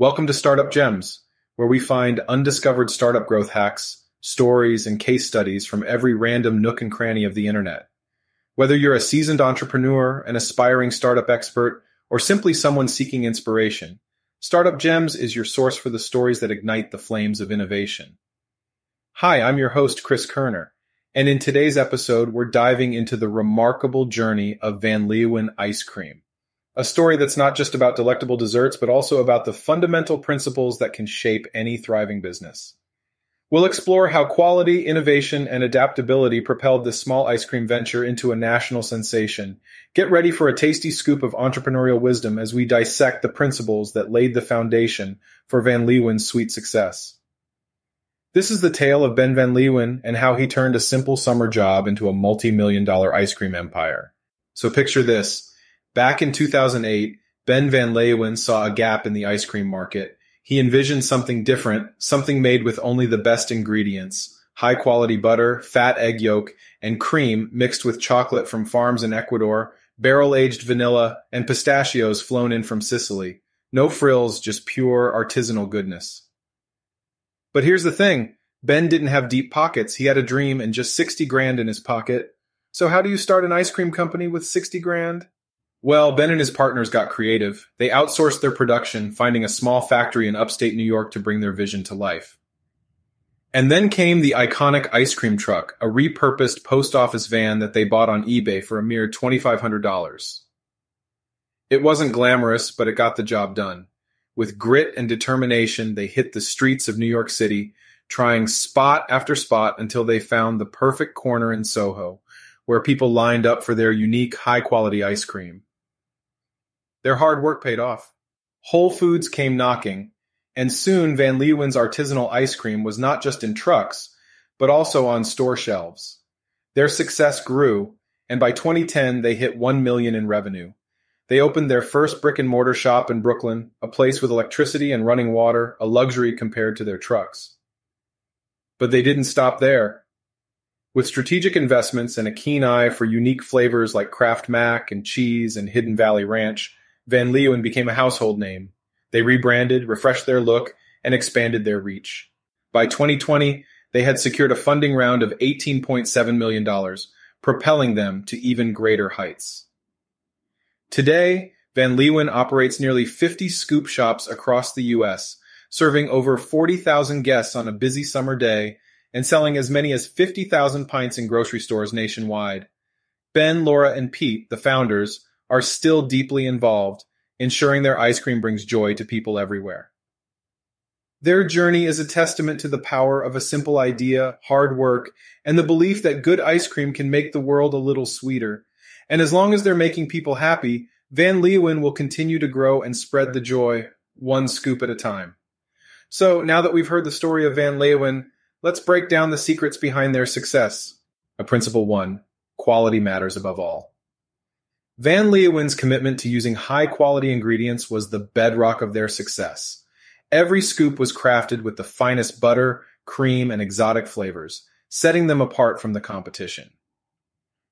Welcome to Startup Gems, where we find undiscovered startup growth hacks, stories, and case studies from every random nook and cranny of the internet. Whether you're a seasoned entrepreneur, an aspiring startup expert, or simply someone seeking inspiration, Startup Gems is your source for the stories that ignite the flames of innovation. Hi, I'm your host, Chris Koerner, and in today's episode, we're diving into the remarkable journey of Van Leeuwen ice cream. A story that's not just about delectable desserts, but also about the fundamental principles that can shape any thriving business. We'll explore how quality, innovation, and adaptability propelled this small ice cream venture into a national sensation. Get ready for a tasty scoop of entrepreneurial wisdom as we dissect the principles that laid the foundation for Van Leeuwen's sweet success. This is the tale of Ben Van Leeuwen and how he turned a simple summer job into a multi-million dollar ice cream empire. So picture this. Back in 2008, Ben Van Leeuwen saw a gap in the ice cream market. He envisioned something different, something made with only the best ingredients high quality butter, fat egg yolk, and cream mixed with chocolate from farms in Ecuador, barrel aged vanilla, and pistachios flown in from Sicily. No frills, just pure artisanal goodness. But here's the thing Ben didn't have deep pockets. He had a dream and just 60 grand in his pocket. So, how do you start an ice cream company with 60 grand? Well, Ben and his partners got creative. They outsourced their production, finding a small factory in upstate New York to bring their vision to life. And then came the iconic ice cream truck, a repurposed post office van that they bought on eBay for a mere $2,500. It wasn't glamorous, but it got the job done. With grit and determination, they hit the streets of New York City, trying spot after spot until they found the perfect corner in Soho, where people lined up for their unique, high quality ice cream. Their hard work paid off. Whole Foods came knocking, and soon Van Leeuwen's artisanal ice cream was not just in trucks, but also on store shelves. Their success grew, and by 2010 they hit 1 million in revenue. They opened their first brick and mortar shop in Brooklyn, a place with electricity and running water, a luxury compared to their trucks. But they didn't stop there. With strategic investments and a keen eye for unique flavors like Kraft Mac and cheese and Hidden Valley Ranch, Van Leeuwen became a household name. They rebranded, refreshed their look, and expanded their reach. By 2020, they had secured a funding round of $18.7 million, propelling them to even greater heights. Today, Van Leeuwen operates nearly 50 scoop shops across the U.S., serving over 40,000 guests on a busy summer day and selling as many as 50,000 pints in grocery stores nationwide. Ben, Laura, and Pete, the founders, are still deeply involved, ensuring their ice cream brings joy to people everywhere. Their journey is a testament to the power of a simple idea, hard work, and the belief that good ice cream can make the world a little sweeter. And as long as they're making people happy, Van Leeuwen will continue to grow and spread the joy, one scoop at a time. So now that we've heard the story of Van Leeuwen, let's break down the secrets behind their success. A principle one, quality matters above all. Van Leeuwen's commitment to using high quality ingredients was the bedrock of their success. Every scoop was crafted with the finest butter, cream, and exotic flavors, setting them apart from the competition.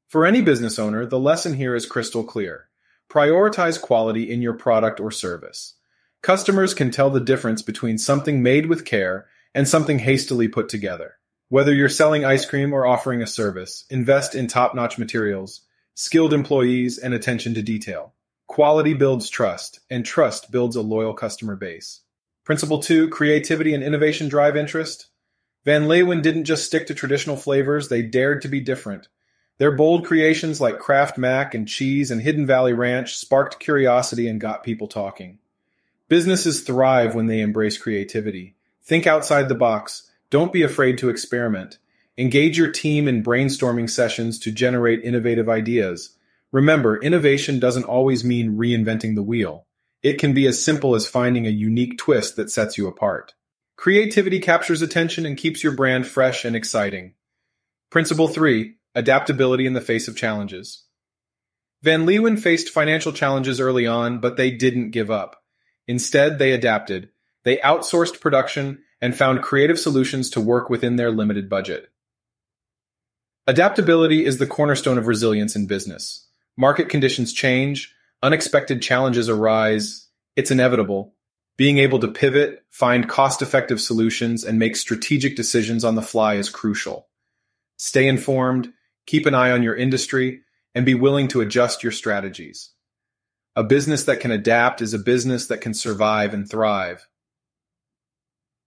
For any business owner, the lesson here is crystal clear. Prioritize quality in your product or service. Customers can tell the difference between something made with care and something hastily put together. Whether you're selling ice cream or offering a service, invest in top notch materials, skilled employees, and attention to detail. Quality builds trust, and trust builds a loyal customer base. Principle two, creativity and innovation drive interest. Van Leeuwen didn't just stick to traditional flavors, they dared to be different. Their bold creations like Kraft Mac and cheese and Hidden Valley Ranch sparked curiosity and got people talking. Businesses thrive when they embrace creativity. Think outside the box. Don't be afraid to experiment. Engage your team in brainstorming sessions to generate innovative ideas. Remember, innovation doesn't always mean reinventing the wheel. It can be as simple as finding a unique twist that sets you apart. Creativity captures attention and keeps your brand fresh and exciting. Principle 3 Adaptability in the face of challenges. Van Leeuwen faced financial challenges early on, but they didn't give up. Instead, they adapted. They outsourced production and found creative solutions to work within their limited budget. Adaptability is the cornerstone of resilience in business. Market conditions change, unexpected challenges arise, it's inevitable. Being able to pivot, find cost-effective solutions, and make strategic decisions on the fly is crucial. Stay informed, keep an eye on your industry, and be willing to adjust your strategies. A business that can adapt is a business that can survive and thrive.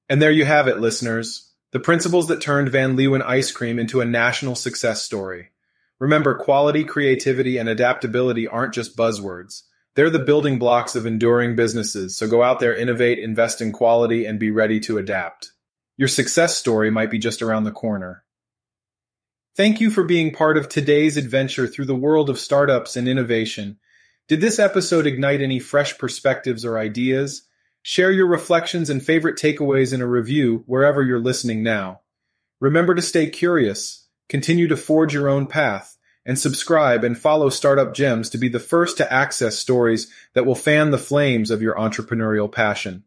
And there you have it, listeners. The principles that turned Van Leeuwen ice cream into a national success story. Remember, quality, creativity, and adaptability aren't just buzzwords. They're the building blocks of enduring businesses, so go out there, innovate, invest in quality, and be ready to adapt. Your success story might be just around the corner. Thank you for being part of today's adventure through the world of startups and innovation. Did this episode ignite any fresh perspectives or ideas? Share your reflections and favorite takeaways in a review wherever you're listening now. Remember to stay curious, continue to forge your own path, and subscribe and follow Startup Gems to be the first to access stories that will fan the flames of your entrepreneurial passion.